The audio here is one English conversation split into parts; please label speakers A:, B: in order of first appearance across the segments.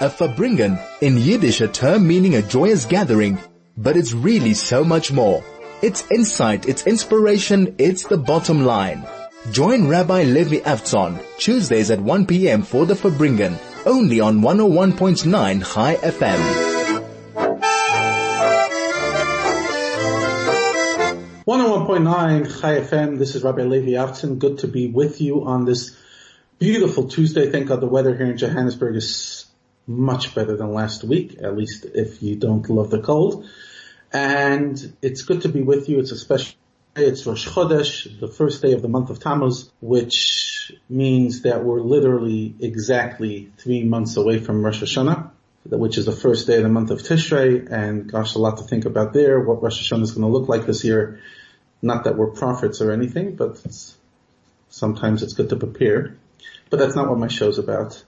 A: A Farbrengen, in Yiddish a term meaning a joyous gathering, but it's really so much more. It's insight, it's inspiration, it's the bottom line. Join Rabbi Levi Avtzon Tuesdays at 1 p.m. for the Farbrengen, only on 101.9 Chai FM.
B: 101.9 Chai FM. This is Rabbi Levi Avtzon. Good to be with you on this beautiful Tuesday. Thank God the weather here in Johannesburg is much better than last week, at least if you don't love the cold. And it's good to be with you. It's a special day. It's Rosh Chodesh, the first day of the month of Tammuz, which means that we're literally exactly three months away from Rosh Hashanah, which is the first day of the month of Tishrei. And gosh, a lot to think about there, what Rosh Hashanah is going to look like this year. Not that we're prophets or anything, but it's, sometimes it's good to prepare. But that's not what my show's about.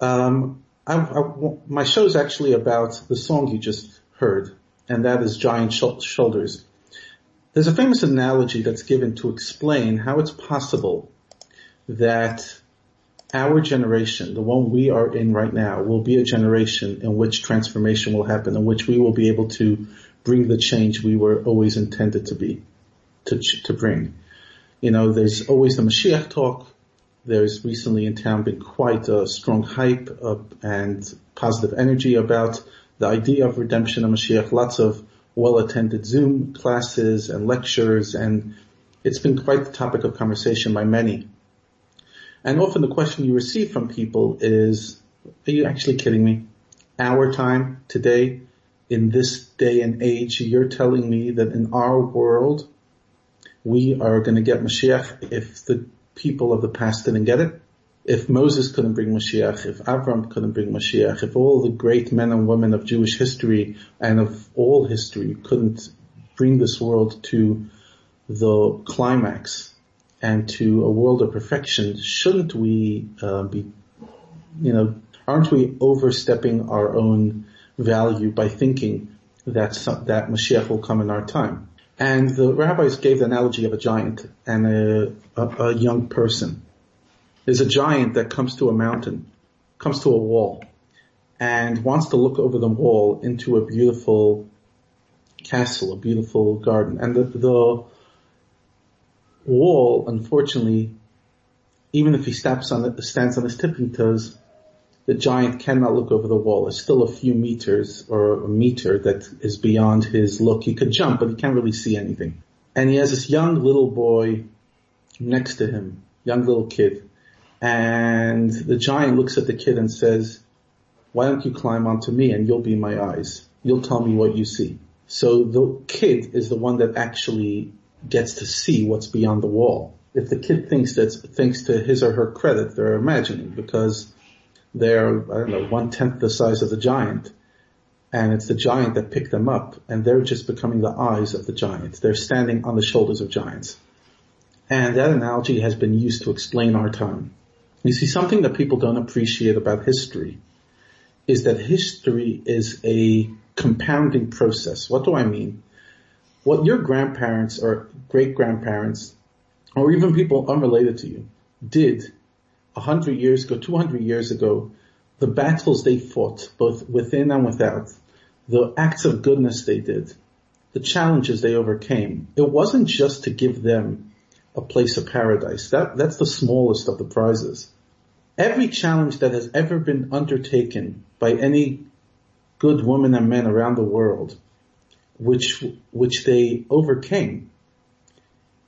B: Um, I, I, my show's actually about the song you just heard, and that is Giant Shoulders. There's a famous analogy that's given to explain how it's possible that our generation, the one we are in right now, will be a generation in which transformation will happen, in which we will be able to bring the change we were always intended to be, to, to bring. You know, there's always the Mashiach talk. There's recently in town been quite a strong hype and positive energy about the idea of redemption of Mashiach. Lots of well-attended Zoom classes and lectures, and it's been quite the topic of conversation by many. And often the question you receive from people is, are you actually kidding me? Our time today, in this day and age, you're telling me that in our world, we are going to get Mashiach if the people of the past didn't get it. If Moses couldn't bring Mashiach, if Avram couldn't bring Mashiach, if all the great men and women of Jewish history and of all history couldn't bring this world to the climax and to a world of perfection, shouldn't we uh, be, you know, aren't we overstepping our own value by thinking that some, that Mashiach will come in our time? And the rabbis gave the analogy of a giant and a, a, a young person. There's a giant that comes to a mountain, comes to a wall, and wants to look over the wall into a beautiful castle, a beautiful garden. And the, the wall, unfortunately, even if he steps on it, stands on his tipping toes, the giant cannot look over the wall. It's still a few meters or a meter that is beyond his look. He could jump, but he can't really see anything. And he has this young little boy next to him, young little kid. And the giant looks at the kid and says, why don't you climb onto me and you'll be my eyes. You'll tell me what you see. So the kid is the one that actually gets to see what's beyond the wall. If the kid thinks that, thinks to his or her credit, they're imagining because they're, I don't know, one tenth the size of the giant. And it's the giant that picked them up and they're just becoming the eyes of the giant. They're standing on the shoulders of giants. And that analogy has been used to explain our time. You see, something that people don't appreciate about history is that history is a compounding process. What do I mean? What your grandparents or great grandparents or even people unrelated to you did 100 years ago, 200 years ago, the battles they fought, both within and without, the acts of goodness they did, the challenges they overcame, it wasn't just to give them a place of paradise. That, that's the smallest of the prizes. Every challenge that has ever been undertaken by any good women and men around the world, which, which they overcame,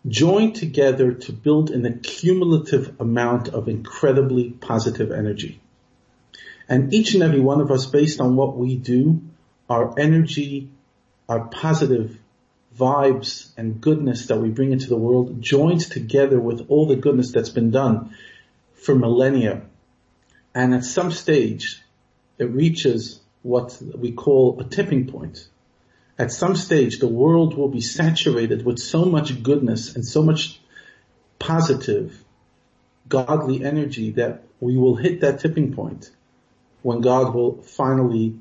B: join together to build an accumulative amount of incredibly positive energy. And each and every one of us, based on what we do, our energy, our positive vibes and goodness that we bring into the world joins together with all the goodness that's been done for millennia. And at some stage, it reaches what we call a tipping point at some stage the world will be saturated with so much goodness and so much positive, godly energy that we will hit that tipping point when God will finally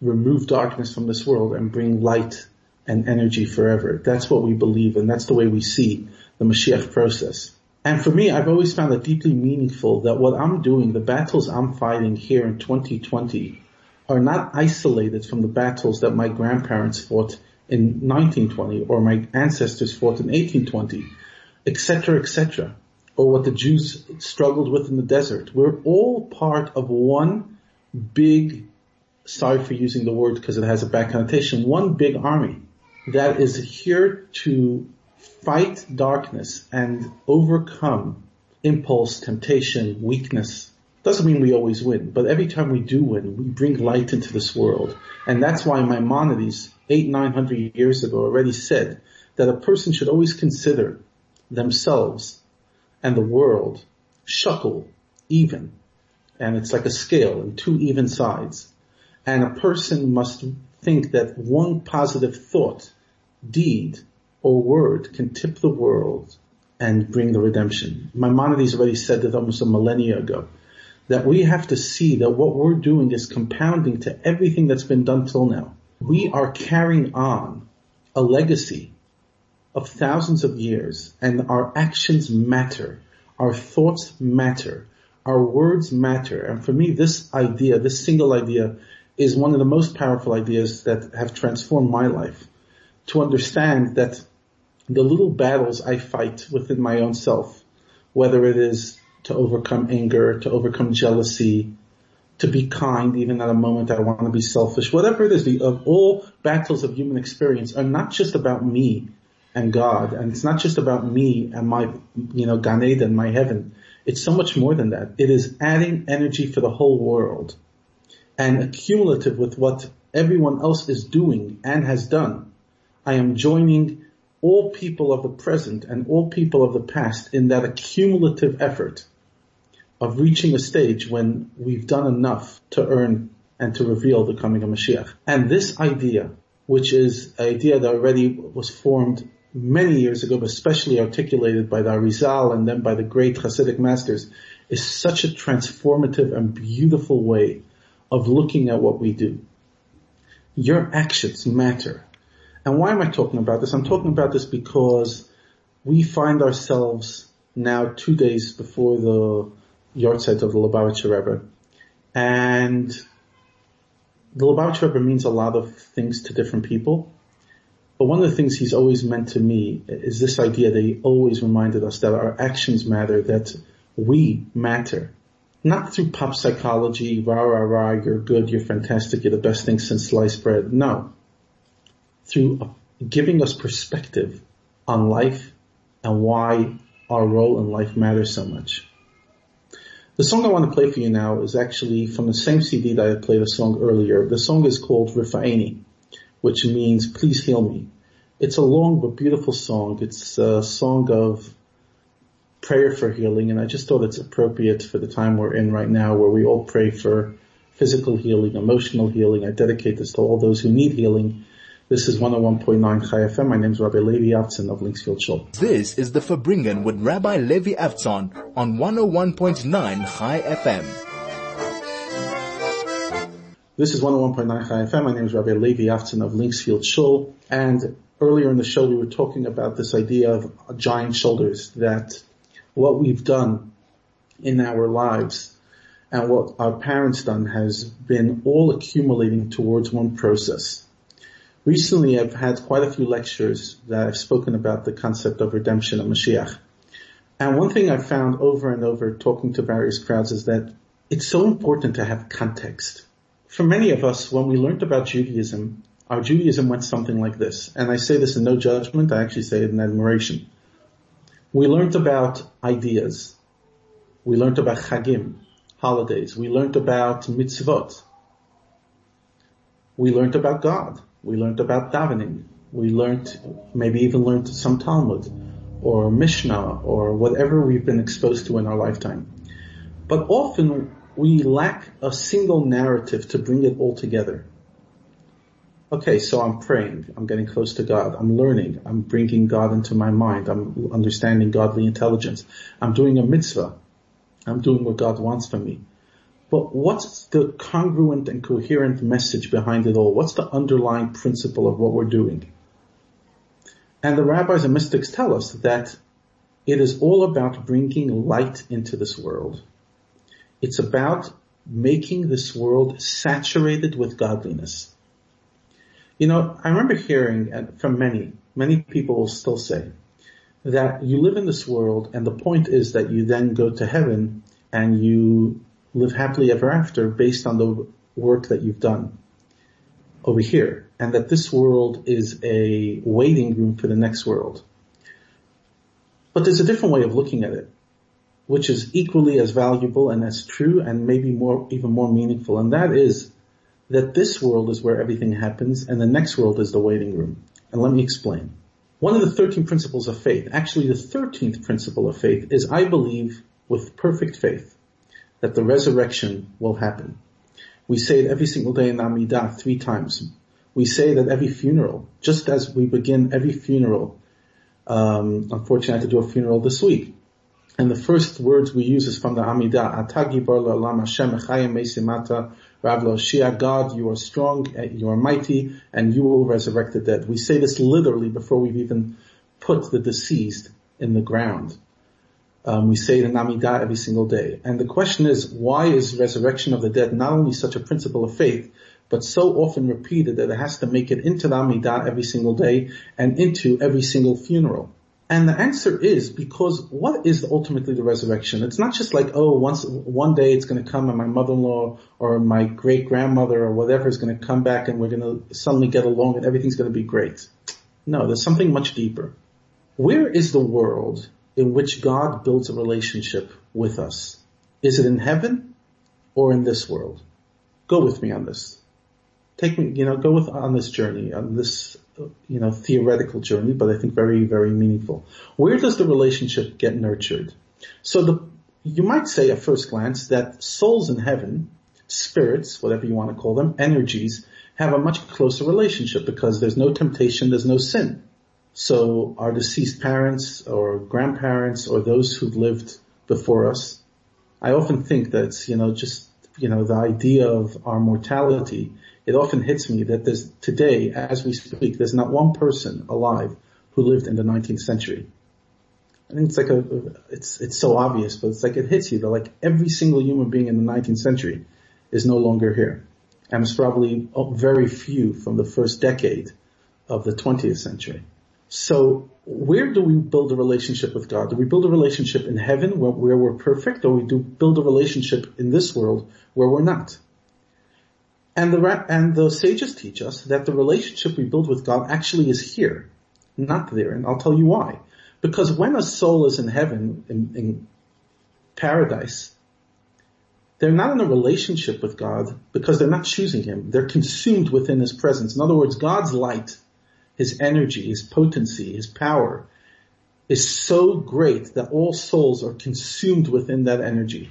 B: remove darkness from this world and bring light and energy forever. That's what we believe and that's the way we see the Mashiach process. And for me, I've always found it deeply meaningful that what I'm doing, the battles I'm fighting here in 2020 are not isolated from the battles that my grandparents fought in 1920 or my ancestors fought in 1820, etc., etc., or what the Jews struggled with in the desert. We're all part of one big, sorry for using the word because it has a bad connotation, one big army that is here to fight darkness and overcome impulse, temptation, weakness. Doesn't mean we always win, but every time we do win, we bring light into this world. And that's why Maimonides, eight, nine hundred years ago already said that a person should always consider themselves and the world shuckle, even. And it's like a scale and two even sides. And a person must think that one positive thought, deed, or word can tip the world and bring the redemption. Maimonides already said that almost a millennia ago. That we have to see that what we're doing is compounding to everything that's been done till now. We are carrying on a legacy of thousands of years and our actions matter. Our thoughts matter. Our words matter. And for me, this idea, this single idea is one of the most powerful ideas that have transformed my life. To understand that the little battles I fight within my own self, whether it is to overcome anger, to overcome jealousy, to be kind, even at a moment I want to be selfish, whatever it is, the, of all battles of human experience are not just about me and God, and it's not just about me and my, you know, Gan Eden, my heaven. It's so much more than that. It is adding energy for the whole world and accumulative with what everyone else is doing and has done. I am joining all people of the present and all people of the past in that accumulative effort of reaching a stage when we've done enough to earn and to reveal the coming of Mashiach. And this idea, which is an idea that already was formed many years ago, but especially articulated by the Arizal and then by the great Hasidic masters, is such a transformative and beautiful way of looking at what we do. Your actions matter. And why am I talking about this? I'm talking about this because we find ourselves now two days before the yahrzeit of the Lubavitcher Rebbe. And the Lubavitcher Rebbe means a lot of things to different people. But one of the things he's always meant to me is this idea that he always reminded us that our actions matter, that we matter. Not through pop psychology, rah rah rah, you're good, you're fantastic, you're the best thing since sliced bread. No through giving us perspective on life and why our role in life matters so much. The song I want to play for you now is actually from the same CD that I played a song earlier. The song is called Rifa'eni, which means please heal me. It's a long but beautiful song. It's a song of prayer for healing and I just thought it's appropriate for the time we're in right now where we all pray for physical healing, emotional healing. I dedicate this to all those who need healing this is 101.9 Chai FM. My name is Rabbi Levi Avtzon of Linksfield Shul.
A: This is the Farbrengen with Rabbi Levi Avtzon on 101.9 Chai FM.
B: This is 101.9 Chai FM. My name is Rabbi Levi Avtzon of Linksfield Shul. And earlier in the show we were talking about this idea of giant shoulders, that what we've done in our lives and what our parents done has been all accumulating towards one process Recently, I've had quite a few lectures that I've spoken about the concept of redemption of Mashiach. And one thing I've found over and over talking to various crowds is that it's so important to have context. For many of us, when we learned about Judaism, our Judaism went something like this. And I say this in no judgment, I actually say it in admiration. We learned about ideas. We learned about chagim, holidays. We learned about mitzvot. We learned about God. We learned about davening. We learned, maybe even learned some Talmud or Mishnah or whatever we've been exposed to in our lifetime. But often we lack a single narrative to bring it all together. Okay, so I'm praying. I'm getting close to God. I'm learning. I'm bringing God into my mind. I'm understanding godly intelligence. I'm doing a mitzvah. I'm doing what God wants from me. But what's the congruent and coherent message behind it all? What's the underlying principle of what we're doing? And the rabbis and mystics tell us that It is all about bringing light into this world. It's about making this world saturated with godliness. You know, I remember hearing from many, many people will still say that you live in this world and the point is that you then go to heaven and you live happily ever after based on the work that you've done over here and that this world is a waiting room for the next world. But there's a different way of looking at it, which is equally as valuable and as true and maybe more, even more meaningful. And that is that this world is where everything happens and the next world is the waiting room. And let me explain. One of the 13 principles of faith, actually the 13th principle of faith is I believe with perfect faith that the resurrection will happen. We say it every single day in Amidah three times. We say that every funeral, just as we begin every funeral, um, unfortunately I had to do a funeral this week. And the first words we use is from the Amidah, Atagi Bar Lama Hashem Mesimata Rav Shia, God, you are strong, eh, you are mighty, and you will resurrect the dead. We say this literally before we've even put the deceased in the ground. Um, we say it in Amidah every single day. And the question is, why is resurrection of the dead not only such a principle of faith, but so often repeated that it has to make it into the Amidah every single day and into every single funeral? And the answer is because what is ultimately the resurrection? It's not just like, oh, once, one day it's going to come and my mother-in-law or my great grandmother or whatever is going to come back and we're going to suddenly get along and everything's going to be great. No, there's something much deeper. Where is the world in which God builds a relationship with us? Is it in heaven or in this world? Go with me on this. Take me, you know, go with on this journey, on this you know, theoretical journey, but I think very, very meaningful. Where does the relationship get nurtured? So the, you might say at first glance that souls in heaven, spirits, whatever you want to call them, energies, have a much closer relationship because there's no temptation, there's no sin. So our deceased parents or grandparents or those who've lived before us, I often think that, you know, just, you know, the idea of our mortality it often hits me that there's today, as we speak, there's not one person alive who lived in the 19th century. I think it's like a, it's, it's so obvious, but it's like it hits you that like every single human being in the 19th century is no longer here. And it's probably very few from the first decade of the 20th century. So where do we build a relationship with God? Do we build a relationship in heaven where, where we're perfect or we do build a relationship in this world where we're not? And the, and the sages teach us that the relationship we build with God actually is here, not there. And I'll tell you why. Because when a soul is in heaven, in, in paradise, they're not in a relationship with God because they're not choosing Him. They're consumed within His presence. In other words, God's light, His energy, His potency, His power is so great that all souls are consumed within that energy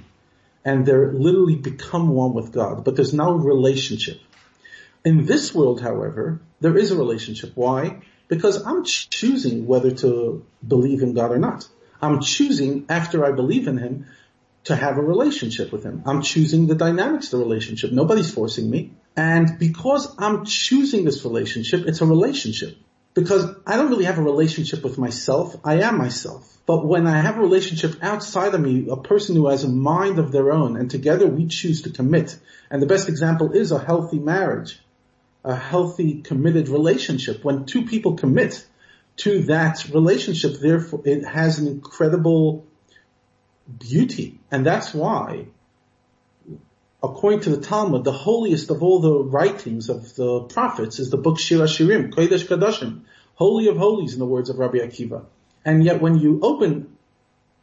B: and they're literally become one with God, but there's no relationship. In this world, however, there is a relationship. Why? Because I'm choosing whether to believe in God or not. I'm choosing after I believe in Him to have a relationship with Him. I'm choosing the dynamics of the relationship. Nobody's forcing me. And because I'm choosing this relationship, it's a relationship because I don't really have a relationship with myself. I am myself. But when I have a relationship outside of me, a person who has a mind of their own, and together we choose to commit, and the best example is a healthy marriage, a healthy committed relationship. When two people commit to that relationship, therefore it has an incredible beauty. And that's why according to the Talmud, the holiest of all the writings of the prophets is the book Shir Hashirim, Kodesh Kadashim, Holy of Holies in the words of Rabbi Akiva. And yet when you open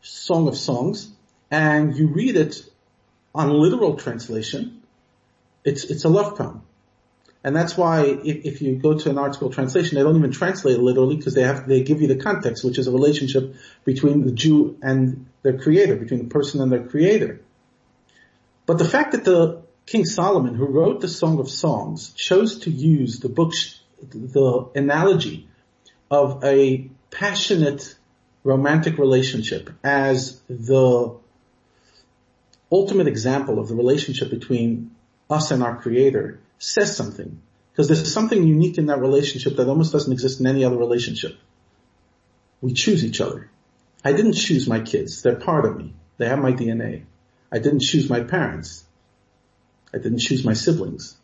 B: Song of Songs and you read it on literal translation, it's, it's a love poem. And that's why if, if, you go to an ArtScroll translation, they don't even translate it literally because they have, they give you the context, which is a relationship between the Jew and their creator, between the person and their creator. But the fact that the King Solomon, who wrote the Song of Songs, chose to use the book, the analogy of a passionate romantic relationship as the ultimate example of the relationship between us and our creator says something. Because there's something unique in that relationship that almost doesn't exist in any other relationship. We choose each other. I didn't choose my kids. They're part of me. They have my DNA. I didn't choose my parents. I didn't choose my siblings.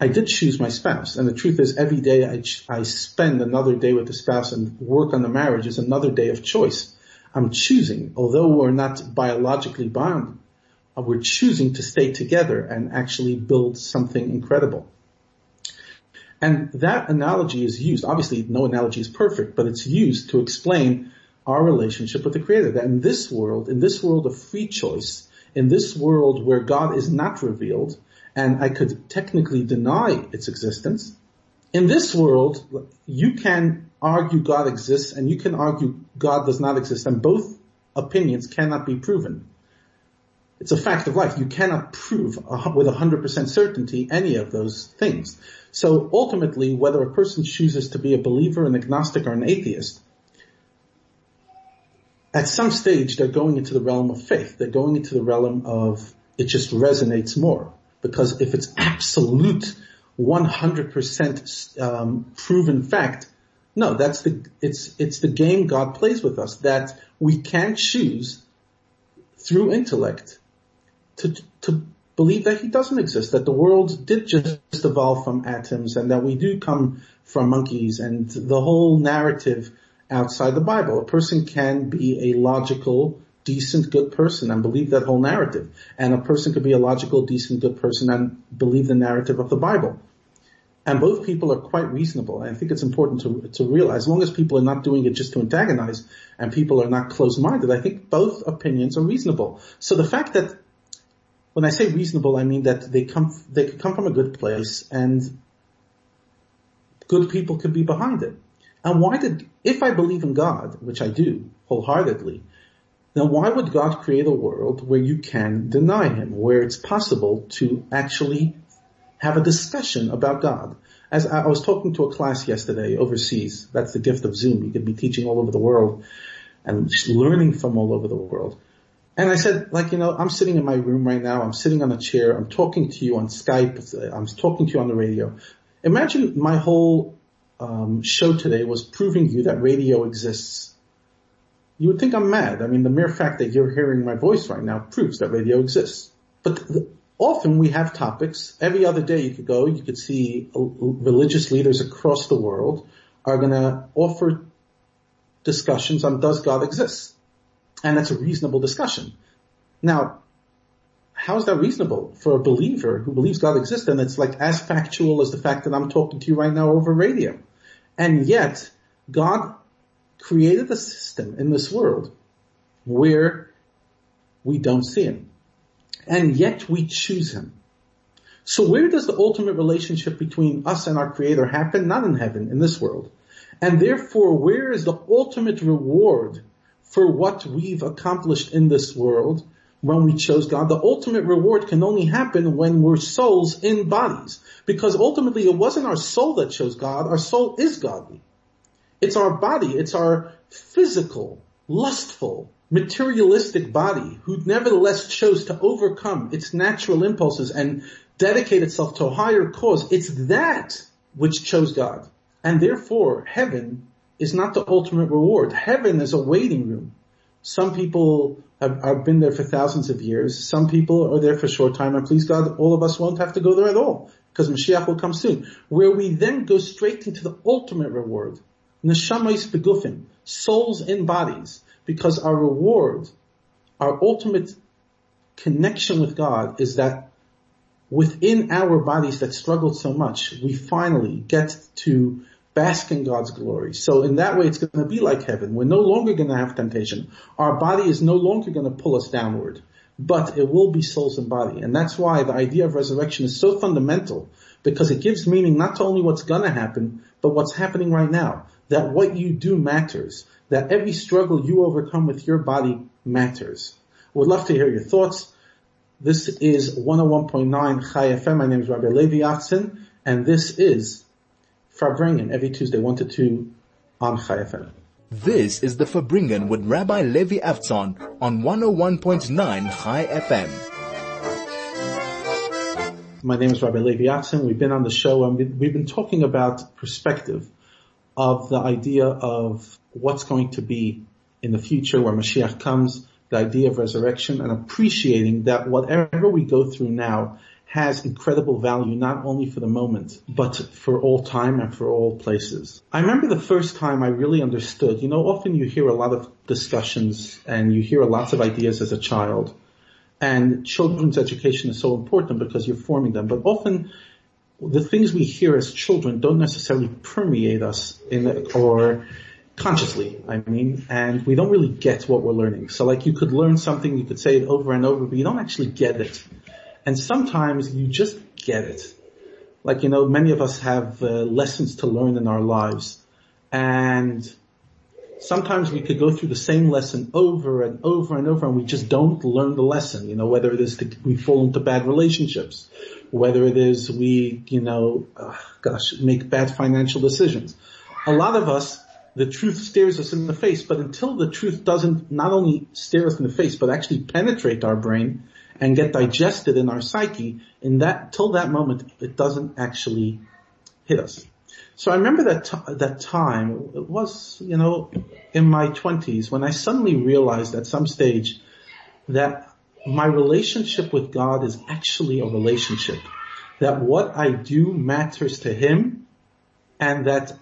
B: I did choose my spouse. And the truth is every day I, I spend another day with the spouse and work on the marriage is another day of choice. I'm choosing, although we're not biologically bound, uh, we're choosing to stay together and actually build something incredible. And that analogy is used, obviously no analogy is perfect, but it's used to explain our relationship with the Creator. That in this world, in this world of free choice, in this world where God is not revealed, and I could technically deny its existence, in this world, you can argue God exists and you can argue God does not exist, and both opinions cannot be proven. It's a fact of life. You cannot prove with 100% certainty any of those things. So ultimately, whether a person chooses to be a believer, an agnostic, or an atheist, at some stage they're going into the realm of faith. They're going into the realm of it just resonates more. Because if it's absolute 100% um, proven fact, no, that's the, it's, it's the game God plays with us that we can choose through intellect to, to believe that he doesn't exist, that the world did just evolve from atoms and that we do come from monkeys and the whole narrative outside the Bible. A person can be a logical, decent, good person and believe that whole narrative. And a person could be a logical, decent, good person and believe the narrative of the Bible. And both people are quite reasonable. I think it's important to, to realize, as long as people are not doing it just to antagonize and people are not closed-minded, I think both opinions are reasonable. So the fact that when I say reasonable, I mean that they come, they could come from a good place and good people could be behind it. And why did, if I believe in God, which I do wholeheartedly, then why would God create a world where you can deny Him, where it's possible to actually have a discussion about God? As I was talking to a class yesterday overseas, that's the gift of Zoom. You could be teaching all over the world and learning from all over the world. And I said, like, you know, I'm sitting in my room right now. I'm sitting on a chair. I'm talking to you on Skype. I'm talking to you on the radio. Imagine my whole um, show today was proving you that radio exists. You would think I'm mad. I mean, the mere fact that you're hearing my voice right now proves that radio exists. But often we have topics. Every other day you could go, you could see religious leaders across the world are going to offer discussions on does God exist? And that's a reasonable discussion. Now, how is that reasonable for a believer who believes God exists and it's like as factual as the fact that I'm talking to you right now over radio? And yet, God created a system in this world where we don't see Him. And yet we choose Him. So where does the ultimate relationship between us and our Creator happen? Not in heaven, in this world. And therefore, where is the ultimate reward for what we've accomplished in this world when we chose God. The ultimate reward can only happen when we're souls in bodies. Because ultimately it wasn't our soul that chose God, our soul is godly. It's our body, it's our physical, lustful, materialistic body who nevertheless chose to overcome its natural impulses and dedicate itself to a higher cause. It's that which chose God. And therefore heaven is not the ultimate reward. Heaven is a waiting room. Some people have, have, been there for thousands of years. Some people are there for a short time and please God, all of us won't have to go there at all because Mashiach will come soon. Where we then go straight into the ultimate reward. Neshamais begufim, souls in bodies, because our reward, our ultimate connection with God is that within our bodies that struggled so much, we finally get to bask in God's glory. So in that way, it's going to be like heaven. We're no longer going to have temptation. Our body is no longer going to pull us downward, but it will be souls and body. And that's why the idea of resurrection is so fundamental because it gives meaning not to only what's going to happen, but what's happening right now. That what you do matters. That every struggle you overcome with your body matters. Would love to hear your thoughts. This is 101.9 Chai FM. My name is Rabbi Levi Avtzon, and this is Farbrengen every Tuesday, 1 to 2 on Chai FM.
A: This is the Farbrengen with Rabbi Levi Avtzon on 101.9 Chai FM.
B: My name is Rabbi Levi Avtzon. We've been on the show and we've been talking about perspective of the idea of what's going to be in the future where Mashiach comes, the idea of resurrection and appreciating that whatever we go through now has incredible value not only for the moment, but for all time and for all places. I remember the first time I really understood, you know, often you hear a lot of discussions and you hear lots of ideas as a child and children's education is so important because you're forming them, but often the things we hear as children don't necessarily permeate us in or consciously, I mean, and we don't really get what we're learning. So like you could learn something, you could say it over and over, but you don't actually get it. And sometimes you just get it. Like, you know, many of us have uh, lessons to learn in our lives and sometimes we could go through the same lesson over and over and over and we just don't learn the lesson, you know, whether it is that we fall into bad relationships, whether it is we, you know, uh, gosh, make bad financial decisions. A lot of us, the truth stares us in the face, but until the truth doesn't not only stare us in the face, but actually penetrate our brain and get digested in our psyche, in that, till that moment, it doesn't actually hit us. So I remember that t- that time. It was, you know, in my twenties when I suddenly realized at some stage that my relationship with God is actually a relationship. That what I do matters to Him, and that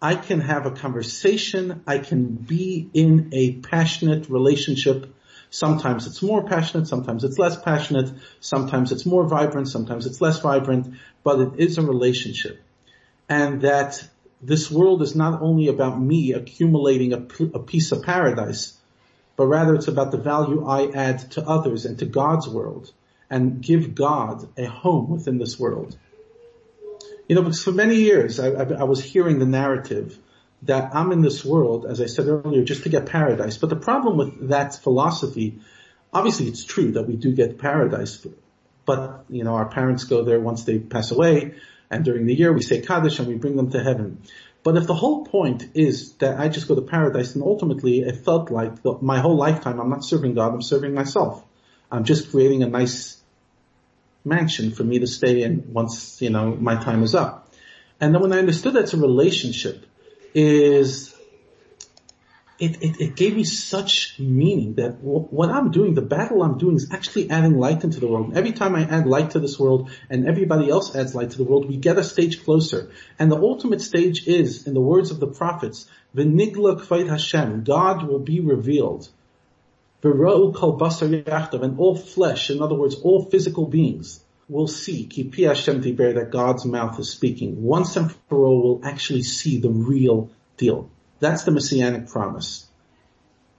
B: I can have a conversation. I can be in a passionate relationship. Sometimes it's more passionate, sometimes it's less passionate, sometimes it's more vibrant, sometimes it's less vibrant, but it is a relationship and that this world is not only about me accumulating a, a piece of paradise, but rather it's about the value I add to others and to God's world and give God a home within this world. You know, because for many years I, I, I, was hearing the narrative that I'm in this world, as I said earlier, just to get paradise. But the problem with that philosophy, obviously it's true that we do get paradise, but you know, our parents go there once they pass away and during the year we say Kaddish and we bring them to heaven. But if the whole point is that I just go to paradise, and ultimately it felt like the, my whole lifetime I'm not serving God, I'm serving myself. I'm just creating a nice mansion for me to stay in once, you know, my time is up. And then when I understood that's a relationship is it, it, it, gave me such meaning that what I'm doing, the battle I'm doing is actually adding light into the world. And every time I add light to this world and everybody else adds light to the world, we get a stage closer. And the ultimate stage is, in the words of the prophets, V'nigla kvayt Hashem, God will be revealed. V'ra'u kol basar and all flesh, in other words, all physical beings, will see, ki Hashem tiber, that God's mouth is speaking. Once and for all, we'll actually see the real deal. That's the messianic promise.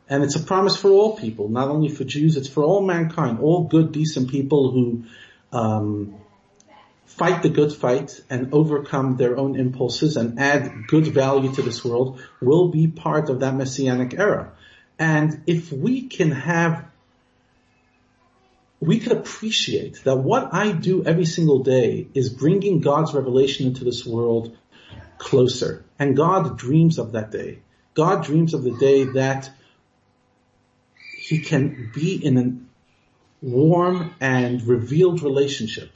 B: And it's a promise for all people, not only for Jews, it's for all mankind, all good, decent people who um, fight the good fight and overcome their own impulses and add good value to this world will be part of that messianic era. And if we can have, we could appreciate that what I do every single day is bringing God's revelation into this world closer. And God dreams of that day. God dreams of the day that he can be in a warm and revealed relationship.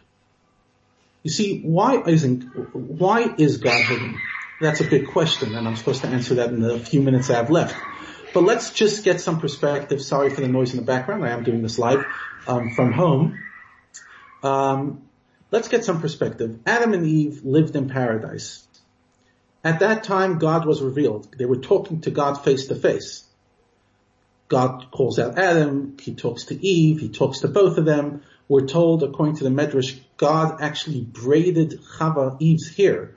B: You see, why isn't, why is God hidden? That's a big question and I'm supposed to answer that in the few minutes I have left. But let's just get some perspective. Sorry for the noise in the background. I am doing this live um, from home. Um, let's get some perspective. Adam and Eve lived in paradise. At that time, God was revealed. They were talking to God face to face. God calls out Adam, he talks to Eve, he talks to both of them. We're told, according to the Medrash, God actually braided Chava, Eve's hair,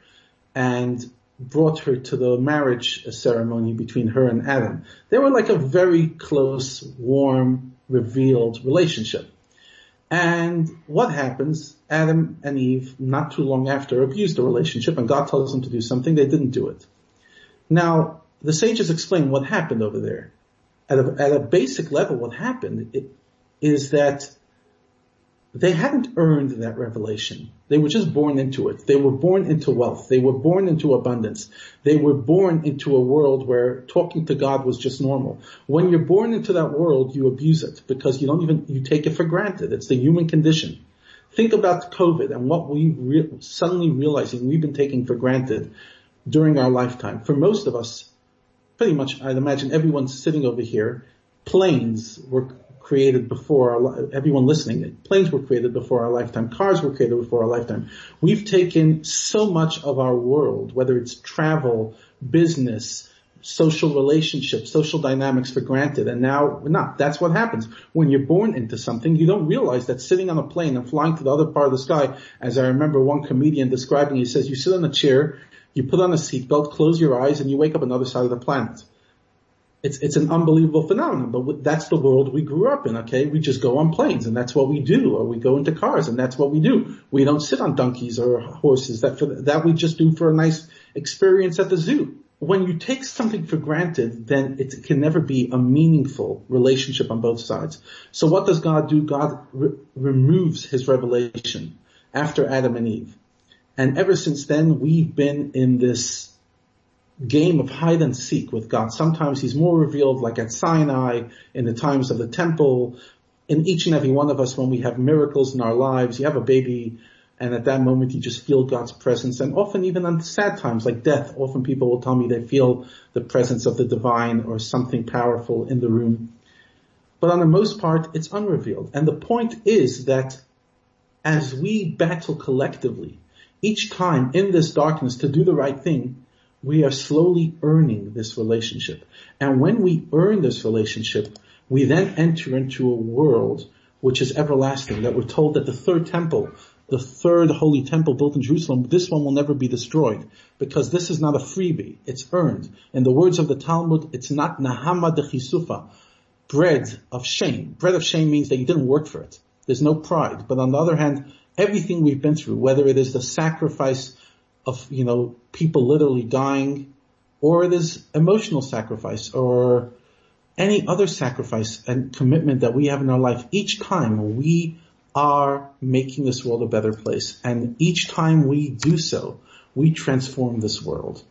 B: and brought her to the marriage ceremony between her and Adam. They were like a very close, warm, revealed relationship. And what happens? Adam and Eve, not too long after, abused the relationship and God tells them to do something. They didn't do it. Now, the sages explain what happened over there. At a, at a basic level, what happened is that they hadn't earned that revelation. They were just born into it. They were born into wealth. They were born into abundance. They were born into a world where talking to God was just normal. When you're born into that world, you abuse it because you don't even, you take it for granted. It's the human condition. Think about COVID and what we re- suddenly realizing we've been taking for granted during our lifetime. For most of us, pretty much, I'd imagine everyone sitting over here, planes were created before our, everyone listening, planes were created before our lifetime, cars were created before our lifetime. We've taken so much of our world, whether it's travel, business, social relationships, social dynamics for granted. And now not. That's what happens. When you're born into something, you don't realize that sitting on a plane and flying to the other part of the sky, as I remember one comedian describing, he says, you sit on a chair, you put on a seatbelt, close your eyes, and you wake up on the other side of the planet. It's, it's an unbelievable phenomenon, but that's the world we grew up in, okay? We just go on planes and that's what we do, or we go into cars and that's what we do. We don't sit on donkeys or horses, that, for, that we just do for a nice experience at the zoo when you take something for granted, then it can never be a meaningful relationship on both sides. So what does God do? God re- removes his revelation after Adam and Eve. And ever since then, we've been in this game of hide and seek with God. Sometimes he's more revealed like at Sinai, in the times of the temple, in each and every one of us when we have miracles in our lives. You have a baby and at that moment, you just feel God's presence. And often even on sad times like death, often people will tell me they feel the presence of the divine or something powerful in the room. But on the most part, it's unrevealed. And the point is that as we battle collectively, each time in this darkness to do the right thing, we are slowly earning this relationship. And when we earn this relationship, we then enter into a world which is everlasting, that we're told that the third temple the third holy temple built in Jerusalem, this one will never be destroyed because this is not a freebie. It's earned. In the words of the Talmud, it's not nahama de chisufa, bread of shame. Bread of shame means that you didn't work for it. There's no pride. But on the other hand, everything we've been through, whether it is the sacrifice of, you know, people literally dying, or it is emotional sacrifice, or any other sacrifice and commitment that we have in our life, each time we are making this world a better place. And each time we do so, we transform this world.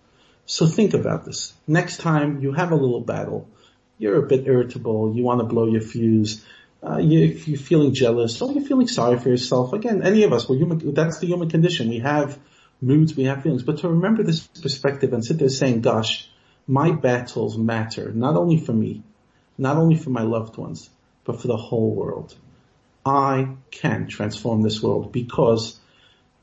B: So think about this. Next time you have a little battle, you're a bit irritable, you want to blow your fuse, uh, you, you're feeling jealous, or you're feeling sorry for yourself. Again, any of us, we're human, that's the human condition. We have moods, we have feelings. But to remember this perspective and sit there saying, gosh, my battles matter, not only for me, not only for my loved ones, but for the whole world. I can transform this world because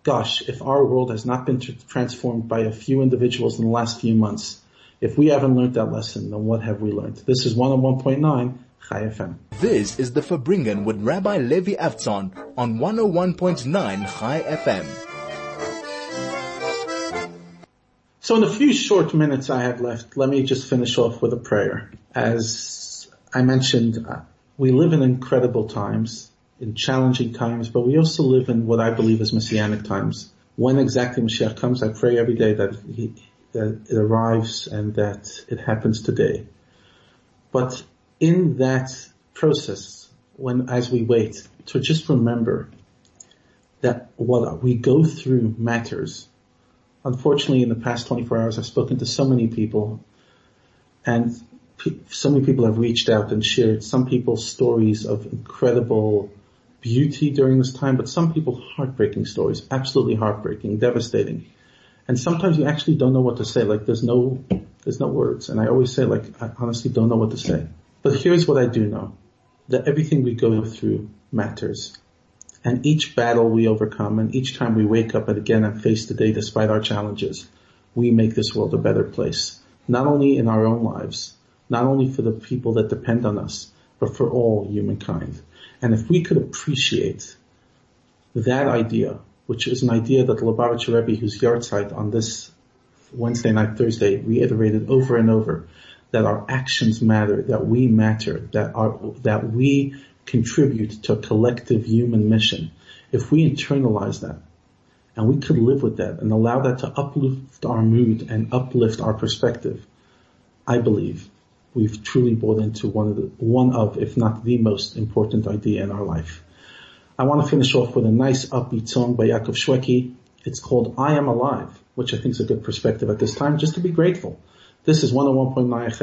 B: gosh, if our world has not been transformed by a few individuals in the last few months, if we haven't learned that lesson, then what have we learned? This is 101.9 Chai FM.
A: This is the Farbrengen with Rabbi Levi Avtzon on 101.9 Chai FM.
B: So in the few short minutes I have left, let me just finish off with a prayer. As I mentioned, uh, we live in incredible times in challenging times, but we also live in what I believe is messianic times. When exactly Mashiach comes, I pray every day that, he, that it arrives and that it happens today. But in that process, when as we wait, to just remember that what we go through matters. Unfortunately, in the past 24 hours, I've spoken to so many people and so many people have reached out and shared some people's stories of incredible beauty during this time, but some people heartbreaking stories, absolutely heartbreaking, devastating. And sometimes you actually don't know what to say, like there's no, there's no words. And I always say like, I honestly don't know what to say. But here's what I do know, that everything we go through matters. And each battle we overcome and each time we wake up and again and face the day despite our challenges, we make this world a better place. Not only in our own lives, not only for the people that depend on us, but for all humankind. And if we could appreciate that idea, which is an idea that Lubavitcher Rebbe, whose yahrzeit on this Wednesday night, Thursday, reiterated over and over, that our actions matter, that we matter, that our, that we contribute to a collective human mission. If we internalize that, and we could live with that and allow that to uplift our mood and uplift our perspective, I believe we've truly bought into one of the, one of, if not the most important idea in our life. I want to finish off with a nice upbeat song by Yaakov Shwekey. It's called I Am Alive, which I think is a good perspective at this time, just to be grateful. This is 101.9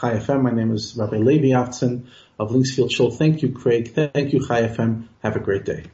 B: Chai FM. My name is Rabbi Levi Avtzon of Linksfield Shul. Thank you, Craig. Thank you, Chai FM. Have a great day.